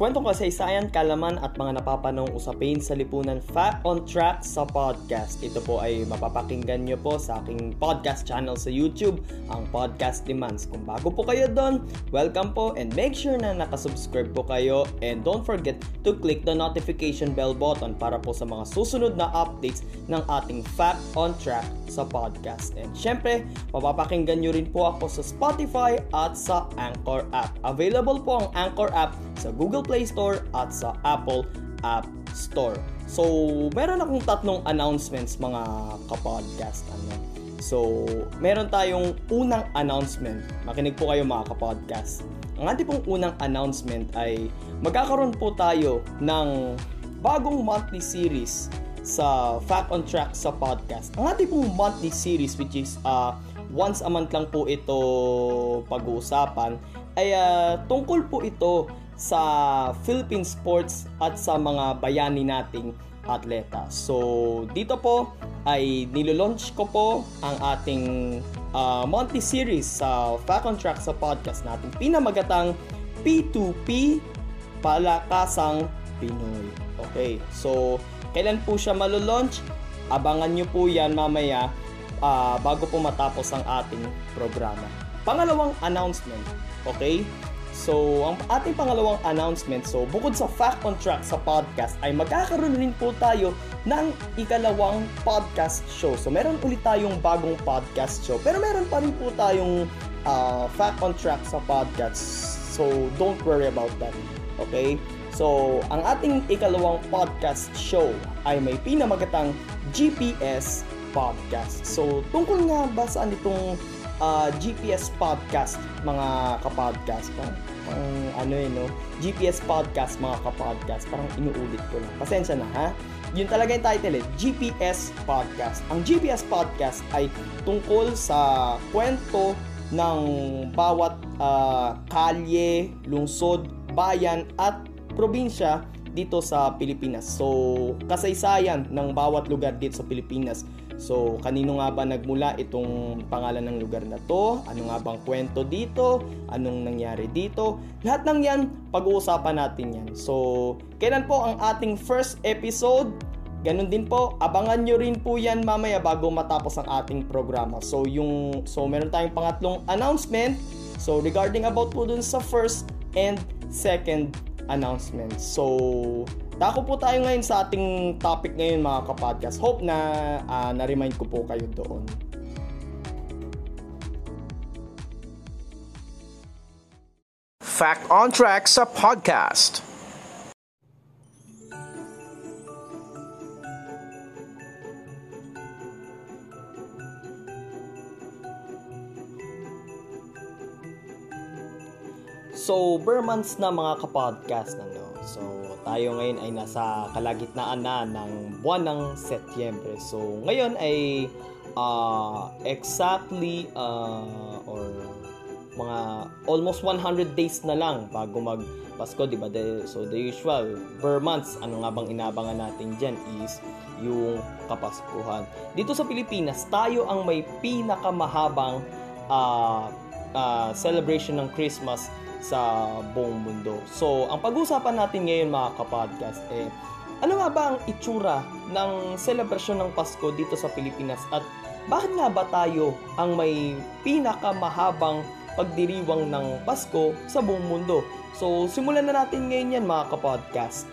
Kwentong kasaysayan, kalaman at mga napapanong usapin sa lipunan Fact on Track sa podcast. Ito po ay mapapakinggan nyo po sa aking podcast channel sa YouTube, ang Podcast Demands. Kung bago po kayo doon, welcome po and make sure na nakasubscribe po kayo and don't forget to click the notification bell button para po sa mga susunod na updates ng ating Fact on Track sa podcast. And syempre, mapapakinggan nyo rin po ako sa Spotify at sa Anchor app. Available po ang Anchor app sa Google Play Store at sa Apple App Store. So, meron akong tatlong announcements mga kapodcast. Ano? So, meron tayong unang announcement. Makinig po kayo mga kapodcast. Ang ating pong unang announcement ay magkakaroon po tayo ng bagong monthly series sa Fact on Track sa podcast. Ang ating pong monthly series which is uh, once a month lang po ito pag-uusapan ay uh, tungkol po ito sa Philippine sports at sa mga bayani nating atleta. So, dito po ay nilolaunch ko po ang ating uh, monthly series sa Fact on Track sa podcast natin. Pinamagatang P2P Palakasang Pinoy. Okay, so kailan po siya malo-launch? Abangan nyo po yan mamaya uh, bago po matapos ang ating programa. Pangalawang announcement, okay? So, ang ating pangalawang announcement, so bukod sa Fact on Track sa podcast, ay magkakaroon rin po tayo ng ikalawang podcast show. So, meron ulit tayong bagong podcast show. Pero meron pa rin po tayong uh, Fact on Track sa podcast. So, don't worry about that. Okay? So, ang ating ikalawang podcast show ay may pinamagatang GPS Podcast. So, tungkol nga ba saan itong uh, GPS podcast mga kapodcast? Parang, parang ano yun no? GPS podcast mga kapodcast. Parang inuulit ko lang. Pasensya na ha? Yun talaga yung title eh GPS podcast. Ang GPS podcast ay tungkol sa kwento ng bawat uh, kalye, lungsod, bayan at probinsya dito sa Pilipinas. So, kasaysayan ng bawat lugar dito sa Pilipinas So, kanino nga ba nagmula itong pangalan ng lugar na to? Ano nga bang kwento dito? Anong nangyari dito? Lahat ng yan, pag-uusapan natin yan. So, kailan po ang ating first episode? Ganun din po, abangan nyo rin po yan mamaya bago matapos ang ating programa. So, yung, so meron tayong pangatlong announcement. So, regarding about po dun sa first and second announcement. So, Dako po tayo ngayon sa ating topic ngayon mga kapodcast. Hope na uh, na-remind ko po kayo doon. Fact on Track sa podcast. So, bare months na mga kapodcast na no. So, tayo ngayon ay nasa kalagitnaan na ng buwan ng Setyembre. So, ngayon ay uh, exactly uh, or mga almost 100 days na lang bago mag Pasko, di ba? So, the usual, per months, ano nga bang inabangan natin dyan is yung Kapaskuhan. Dito sa Pilipinas, tayo ang may pinakamahabang uh, uh, celebration ng Christmas sa buong mundo. So, ang pag-uusapan natin ngayon mga kapodcast, eh, ano nga ba ang itsura ng selebrasyon ng Pasko dito sa Pilipinas at bakit nga ba tayo ang may pinakamahabang pagdiriwang ng Pasko sa buong mundo? So, simulan na natin ngayon yan mga kapodcast.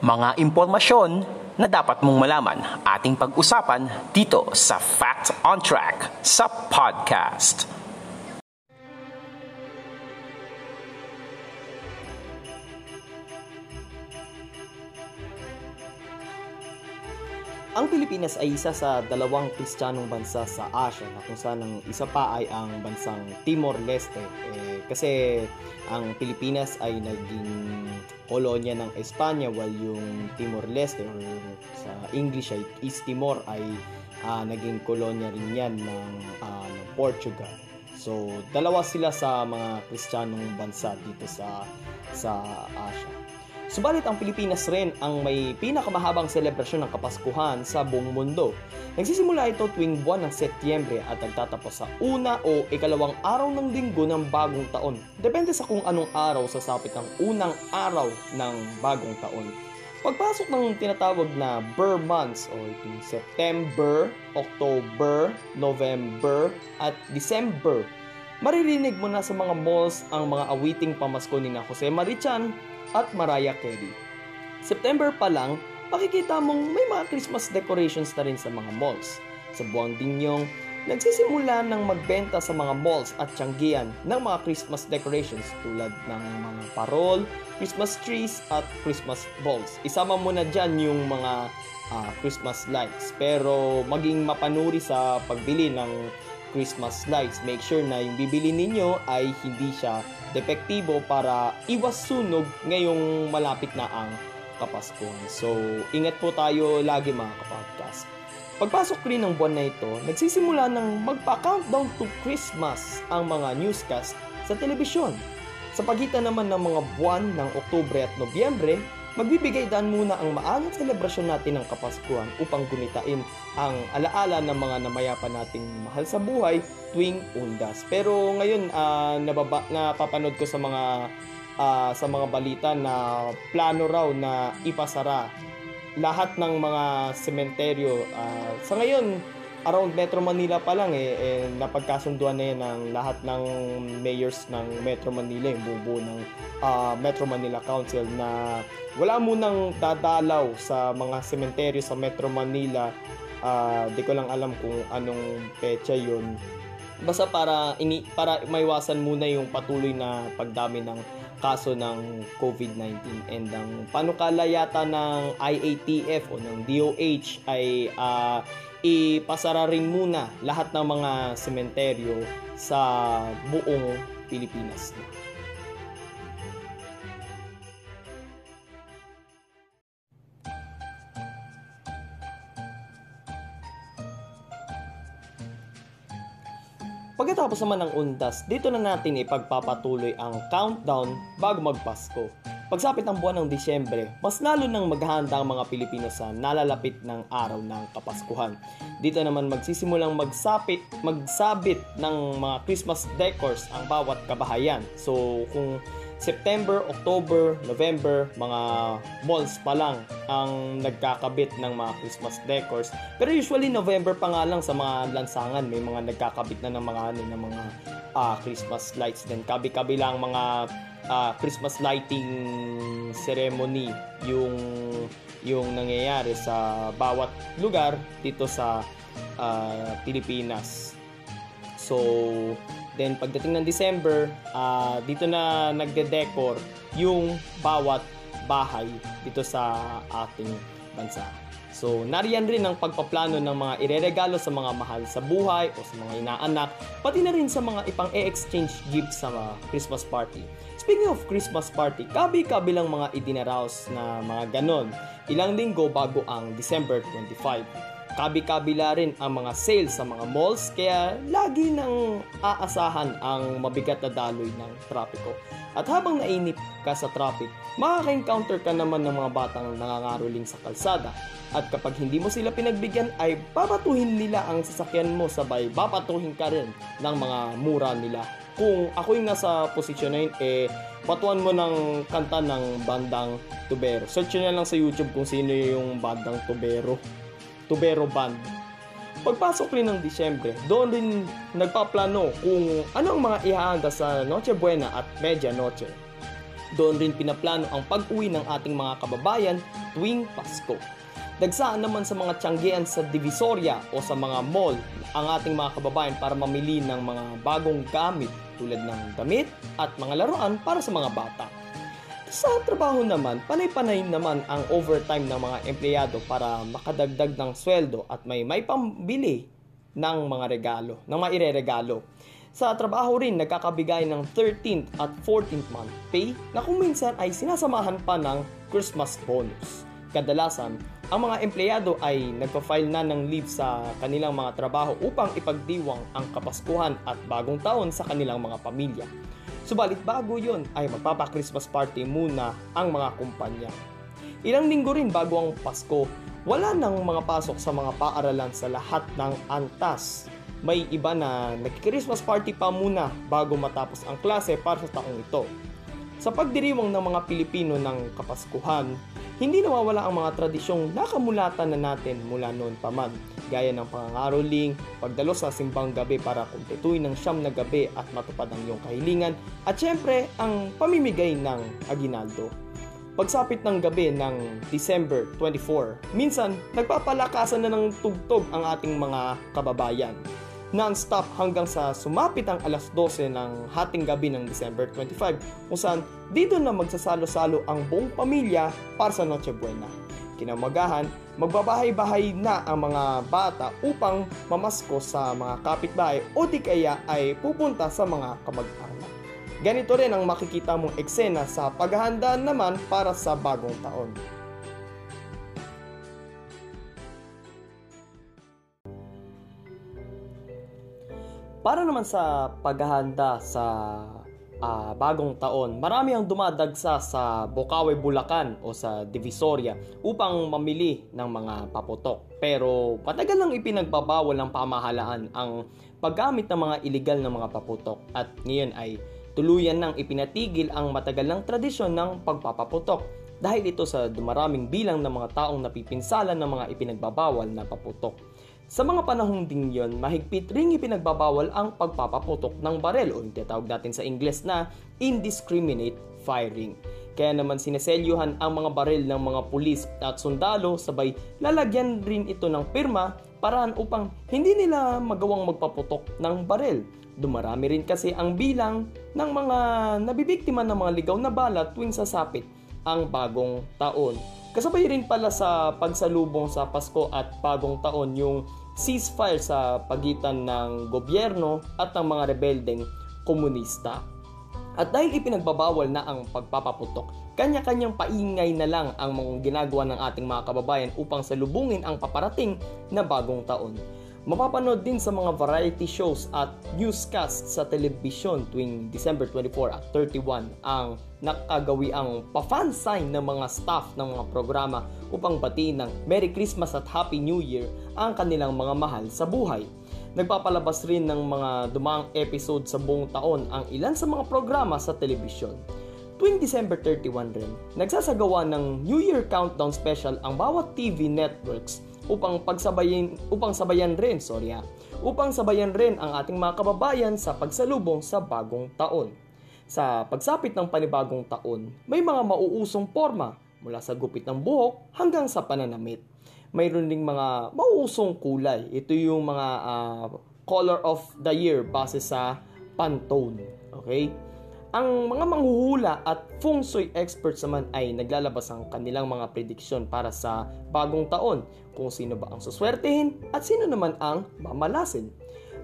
Mga impormasyon na dapat mong malaman ating pag-usapan dito sa Fact on Track sa podcast. Ang Pilipinas ay isa sa dalawang kristyanong bansa sa Asia na kung saan ang isa pa ay ang bansang Timor-Leste. Eh, kasi ang Pilipinas ay naging kolonya ng Espanya while yung Timor-Leste or sa English ay East Timor ay uh, naging kolonya rin yan ng, uh, ng Portugal. So, dalawa sila sa mga kristyanong bansa dito sa sa Asia. Subalit ang Pilipinas rin ang may pinakamahabang selebrasyon ng Kapaskuhan sa buong mundo. Nagsisimula ito tuwing buwan ng Setyembre at nagtatapos sa una o ikalawang araw ng linggo ng bagong taon. Depende sa kung anong araw sasapit ang unang araw ng bagong taon. Pagpasok ng tinatawag na Burr months o itong September, October, November at December, maririnig mo na sa mga malls ang mga awiting pamasko ni na Jose Marichan at Mariah Carey. September pa lang, makikita mong may mga Christmas decorations na rin sa mga malls. Sa buwang dinyong, nagsisimula ng magbenta sa mga malls at tiyanggian ng mga Christmas decorations tulad ng mga parol, Christmas trees at Christmas balls. Isama mo na dyan yung mga uh, Christmas lights. Pero maging mapanuri sa pagbili ng Christmas lights. Make sure na yung bibili ninyo ay hindi siya depektibo para iwas sunog ngayong malapit na ang Kapaskuhan. So, ingat po tayo lagi mga kapodcast. Pagpasok rin ng buwan na ito, nagsisimula ng magpa-countdown to Christmas ang mga newscast sa telebisyon. Sa pagitan naman ng mga buwan ng Oktubre at Nobyembre, Magbibigay daan muna ang maagang selebrasyon natin ng Kapaskuhan upang gunitain ang alaala ng mga namayapa nating mahal sa buhay tuwing undas. Pero ngayon uh, nababa, napapanood ko sa mga uh, sa mga balita na plano raw na ipasara lahat ng mga sementeryo. Uh, sa ngayon, around Metro Manila pa lang eh, eh napagkasunduan na yan ng lahat ng mayors ng Metro Manila, yung bubuo ng uh, Metro Manila Council na wala munang dadalaw sa mga sementeryo sa Metro Manila. Uh, di ko lang alam kung anong petsa yun. Basta para ini para maiwasan muna yung patuloy na pagdami ng kaso ng COVID-19 and ang panukala yata ng IATF o ng DOH ay uh, ipasara rin muna lahat ng mga sementeryo sa buong Pilipinas. Pagkatapos naman ng undas, dito na natin ipagpapatuloy ang countdown bago magpasko. Pagsapit ng buwan ng Disyembre, mas lalo nang maghahanda ang mga Pilipino sa nalalapit ng araw ng Kapaskuhan. Dito naman magsisimulang magsapit, magsabit ng mga Christmas decors ang bawat kabahayan. So kung September, October, November, mga malls pa lang ang nagkakabit ng mga Christmas decors. Pero usually November pa nga lang sa mga lansangan may mga nagkakabit na ng mga ano ng mga uh, Christmas lights din. Kabi-kabi lang mga uh, Christmas lighting ceremony yung yung nangyayari sa bawat lugar dito sa uh, Pilipinas. So, then pagdating ng December, uh, dito na nagde-decor yung bawat bahay dito sa ating bansa. So, nariyan rin ang pagpaplano ng mga ireregalo sa mga mahal sa buhay o sa mga inaanak, pati na rin sa mga ipang e-exchange gifts sa mga Christmas party. Speaking of Christmas party, kabi-kabi lang mga idinaraos na mga ganon. Ilang linggo bago ang December 25. Kabi-kabila rin ang mga sales sa mga malls kaya lagi nang aasahan ang mabigat na daloy ng trapiko. At habang nainip ka sa traffic, makaka-encounter ka naman ng mga batang nangangaroling sa kalsada. At kapag hindi mo sila pinagbigyan ay babatuhin nila ang sasakyan mo sabay babatuhin ka rin ng mga mura nila. Kung ako yung nasa posisyon na yun, eh, batuan mo ng kanta ng bandang Tubero. Search nyo lang sa YouTube kung sino yung bandang Tubero. Tubero Band. Pagpasok rin ng Disyembre, doon rin nagpaplano kung ano ang mga ihahanda sa Noche Buena at Media Noche. Doon rin pinaplano ang pag-uwi ng ating mga kababayan tuwing Pasko. Dagsaan naman sa mga tiyanggian sa Divisoria o sa mga mall ang ating mga kababayan para mamili ng mga bagong gamit tulad ng damit at mga laruan para sa mga bata. Sa trabaho naman, panay-panay naman ang overtime ng mga empleyado para makadagdag ng sweldo at may may pambili ng mga regalo, ng mga ireregalo. Sa trabaho rin, nagkakabigay ng 13th at 14th month pay na kung minsan ay sinasamahan pa ng Christmas bonus. Kadalasan, ang mga empleyado ay nagpa-file na ng leave sa kanilang mga trabaho upang ipagdiwang ang Kapaskuhan at Bagong Taon sa kanilang mga pamilya. Subalit bago yon ay magpapa-Christmas party muna ang mga kumpanya. Ilang linggo rin bago ang Pasko, wala nang mga pasok sa mga paaralan sa lahat ng antas may iba na nag-Christmas party pa muna bago matapos ang klase para sa taong ito. Sa pagdiriwang ng mga Pilipino ng Kapaskuhan, hindi nawawala ang mga tradisyong nakamulatan na natin mula noon pa man, gaya ng pangangaroling, pagdalo sa simbang gabi para kumpletuin ng siyam na gabi at matupad ang iyong kahilingan, at syempre ang pamimigay ng aginaldo. Pagsapit ng gabi ng December 24, minsan nagpapalakasan na ng tugtog ang ating mga kababayan non-stop hanggang sa sumapit ang alas 12 ng hating gabi ng December 25 kung saan dito na magsasalo-salo ang buong pamilya para sa Noche Buena. Kinamagahan, magbabahay-bahay na ang mga bata upang mamasko sa mga kapitbahay o di kaya ay pupunta sa mga kamag-anak. Ganito rin ang makikita mong eksena sa paghahanda naman para sa bagong taon. Para naman sa paghahanda sa uh, bagong taon, marami ang dumadagsa sa Bukawi, Bulacan o sa Divisoria upang mamili ng mga paputok. Pero patagal lang ipinagbabawal ng pamahalaan ang paggamit ng mga illegal na mga paputok at ngayon ay tuluyan nang ipinatigil ang matagal ng tradisyon ng pagpapaputok dahil ito sa dumaraming bilang ng mga taong napipinsala ng mga ipinagbabawal na paputok. Sa mga panahong ding yon, mahigpit ring ipinagbabawal ang pagpapaputok ng barel o yung tinatawag natin sa Ingles na indiscriminate firing. Kaya naman sineselyuhan ang mga baril ng mga pulis at sundalo sabay lalagyan rin ito ng pirma paraan upang hindi nila magawang magpaputok ng baril. Dumarami rin kasi ang bilang ng mga nabibiktima ng mga ligaw na bala tuwing sasapit ang bagong taon. Kasabay rin pala sa pagsalubong sa Pasko at Bagong Taon yung ceasefire sa pagitan ng gobyerno at ng mga rebeldeng komunista. At dahil ipinagbabawal na ang pagpapaputok, kanya-kanyang paingay na lang ang mga ginagawa ng ating mga kababayan upang salubungin ang paparating na bagong taon. Mapapanood din sa mga variety shows at newscast sa telebisyon tuwing December 24 at 31 ang nakagawi ang pa-fan sign ng mga staff ng mga programa upang batiin ng Merry Christmas at Happy New Year ang kanilang mga mahal sa buhay. Nagpapalabas rin ng mga dumaang episode sa buong taon ang ilan sa mga programa sa telebisyon. Tuwing December 31 rin, nagsasagawa ng New Year Countdown Special ang bawat TV networks upang pagsabayin upang sabayan rin, sorry ha, upang sabayan rin ang ating mga kababayan sa pagsalubong sa bagong taon. Sa pagsapit ng panibagong taon, may mga mauusong forma mula sa gupit ng buhok hanggang sa pananamit. Mayroon ding mga mauusong kulay. Ito yung mga uh, color of the year base sa Pantone. Okay? Ang mga manghuhula at feng shui experts naman ay naglalabas ang kanilang mga prediksyon para sa bagong taon kung sino ba ang suswertehin at sino naman ang mamalasin.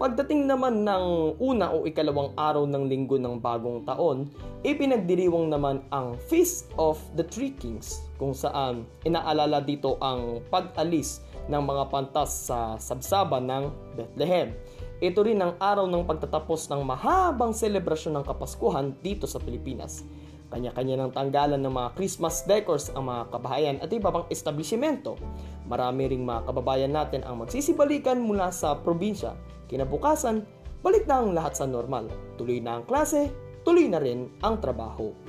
Pagdating naman ng una o ikalawang araw ng linggo ng bagong taon, ipinagdiriwang naman ang Feast of the Three Kings kung saan inaalala dito ang pag-alis ng mga pantas sa sabsaban ng Bethlehem. Ito rin ang araw ng pagtatapos ng mahabang selebrasyon ng Kapaskuhan dito sa Pilipinas. Kanya-kanya ng tanggalan ng mga Christmas decors ang mga kabahayan at iba pang establishmento. Marami ring mga kababayan natin ang magsisibalikan mula sa probinsya. Kinabukasan, balik na ang lahat sa normal. Tuloy na ang klase, tuloy na rin ang trabaho.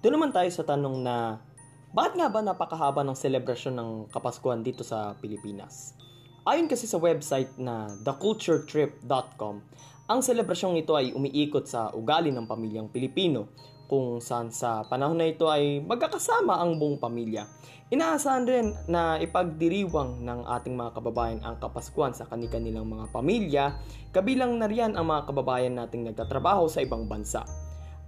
Doon naman tayo sa tanong na bakit nga ba napakahaba ng selebrasyon ng Kapaskuhan dito sa Pilipinas? Ayon kasi sa website na theculturetrip.com, ang selebrasyong ito ay umiikot sa ugali ng pamilyang Pilipino kung saan sa panahon na ito ay magkakasama ang buong pamilya. Inaasahan rin na ipagdiriwang ng ating mga kababayan ang Kapaskuhan sa kanilang mga pamilya, kabilang na riyan ang mga kababayan nating nagtatrabaho sa ibang bansa.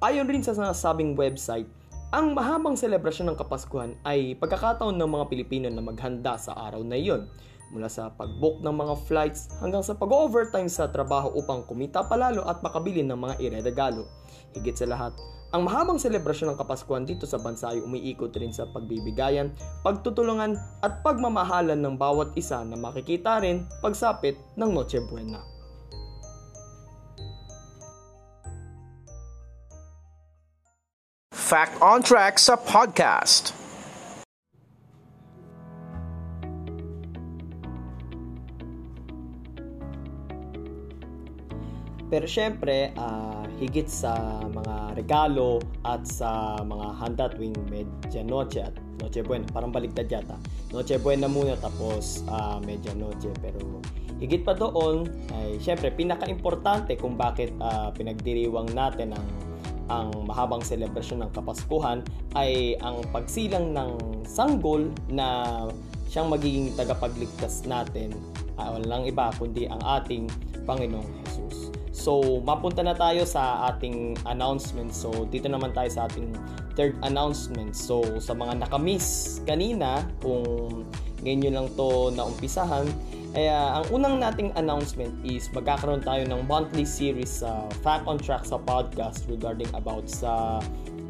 Ayon rin sa nasabing website, ang mahabang selebrasyon ng Kapaskuhan ay pagkakataon ng mga Pilipino na maghanda sa araw na iyon mula sa pag-book ng mga flights hanggang sa pag-overtime sa trabaho upang kumita palalo at makabili ng mga ireregalo. Higit sa lahat, ang mahabang selebrasyon ng Kapaskuhan dito sa bansa ay umiikot rin sa pagbibigayan, pagtutulungan at pagmamahalan ng bawat isa na makikita rin pagsapit ng Noche Buena. Fact on Track sa podcast. Pero syempre, uh, higit sa mga regalo at sa mga handa tuwing Noche at Noche Buena. Parang baliktad yata. Noche Buena muna tapos uh, Noche. Pero higit pa doon, ay syempre, pinaka-importante kung bakit uh, pinagdiriwang natin ang ang mahabang selebrasyon ng Kapaskuhan ay ang pagsilang ng sanggol na siyang magiging tagapagligtas natin uh, walang iba kundi ang ating Panginoong Jesus. So, mapunta na tayo sa ating announcement. So, dito naman tayo sa ating third announcement. So, sa mga nakamiss kanina, kung ngayon lang to naumpisahan, ay uh, ang unang nating announcement is magkakaroon tayo ng monthly series sa uh, Fact on Track sa podcast regarding about sa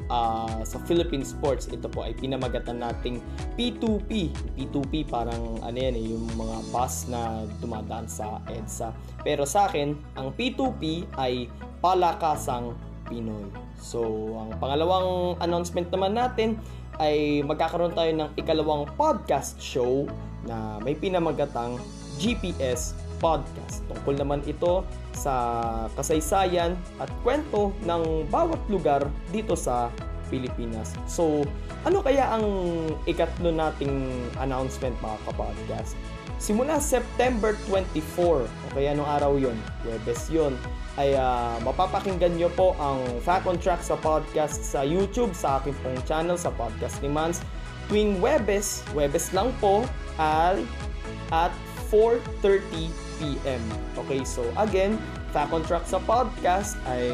uh, sa Philippine sports. Ito po ay pinamagatan nating P2P. P2P parang ano yan eh, yung mga bus na dumadaan sa EDSA. Pero sa akin, ang P2P ay Palakasang Pinoy. So, ang pangalawang announcement naman natin ay magkakaroon tayo ng ikalawang podcast show na may pinamagatang GPS Podcast. Tungkol naman ito sa kasaysayan at kwento ng bawat lugar dito sa Pilipinas. So, ano kaya ang ikatlo nating announcement mga kapodcast? Simula September 24, o kaya anong araw yon Webes yon ay uh, mapapakinggan nyo po ang Fact on Track sa podcast sa YouTube, sa aking pong channel, sa podcast ni Mans. Tuwing Webes, Webes lang po, ay at 4.30 p.m. Okay, so again, Fact on Track sa podcast ay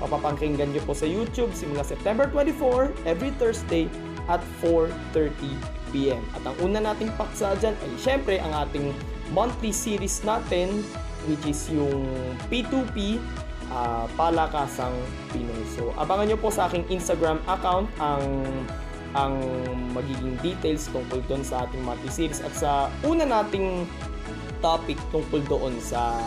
mapapakinggan nyo po sa YouTube simula September 24 every Thursday at 4.30pm. At ang una nating paksa dyan ay syempre ang ating monthly series natin which is yung P2P uh, ah, Palakasang Pinoy. So abangan nyo po sa aking Instagram account ang ang magiging details tungkol doon sa ating monthly series at sa una nating topic tungkol doon sa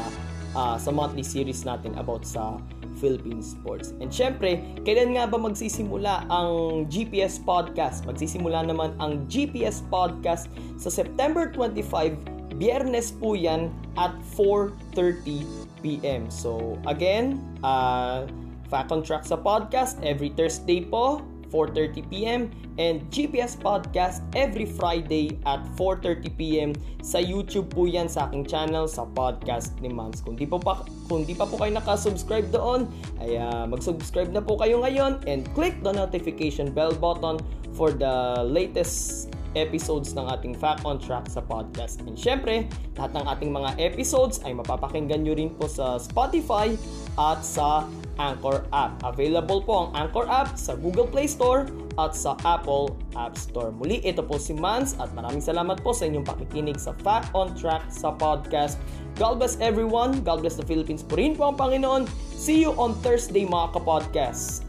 uh, sa monthly series natin about sa Philippine sports. And syempre, kailan nga ba magsisimula ang GPS podcast? Magsisimula naman ang GPS podcast sa September 25, biyernes po yan at 4.30 p.m. So, again, uh, Fact on Track sa podcast every Thursday po 4.30pm and GPS Podcast every Friday at 4.30pm sa YouTube po yan sa aking channel sa podcast ni Mams. Kung di, po pa, kung di pa po kayo nakasubscribe doon, ay uh, mag-subscribe na po kayo ngayon and click the notification bell button for the latest episodes ng ating Fact on Track sa podcast. And syempre, lahat ng ating mga episodes ay mapapakinggan nyo rin po sa Spotify at sa Anchor app. Available po ang Anchor app sa Google Play Store at sa Apple App Store. Muli, ito po si Mans at maraming salamat po sa inyong pakikinig sa Fact on Track sa podcast. God bless everyone. God bless the Philippines. Purihin po ang Panginoon. See you on Thursday mga kapodcast.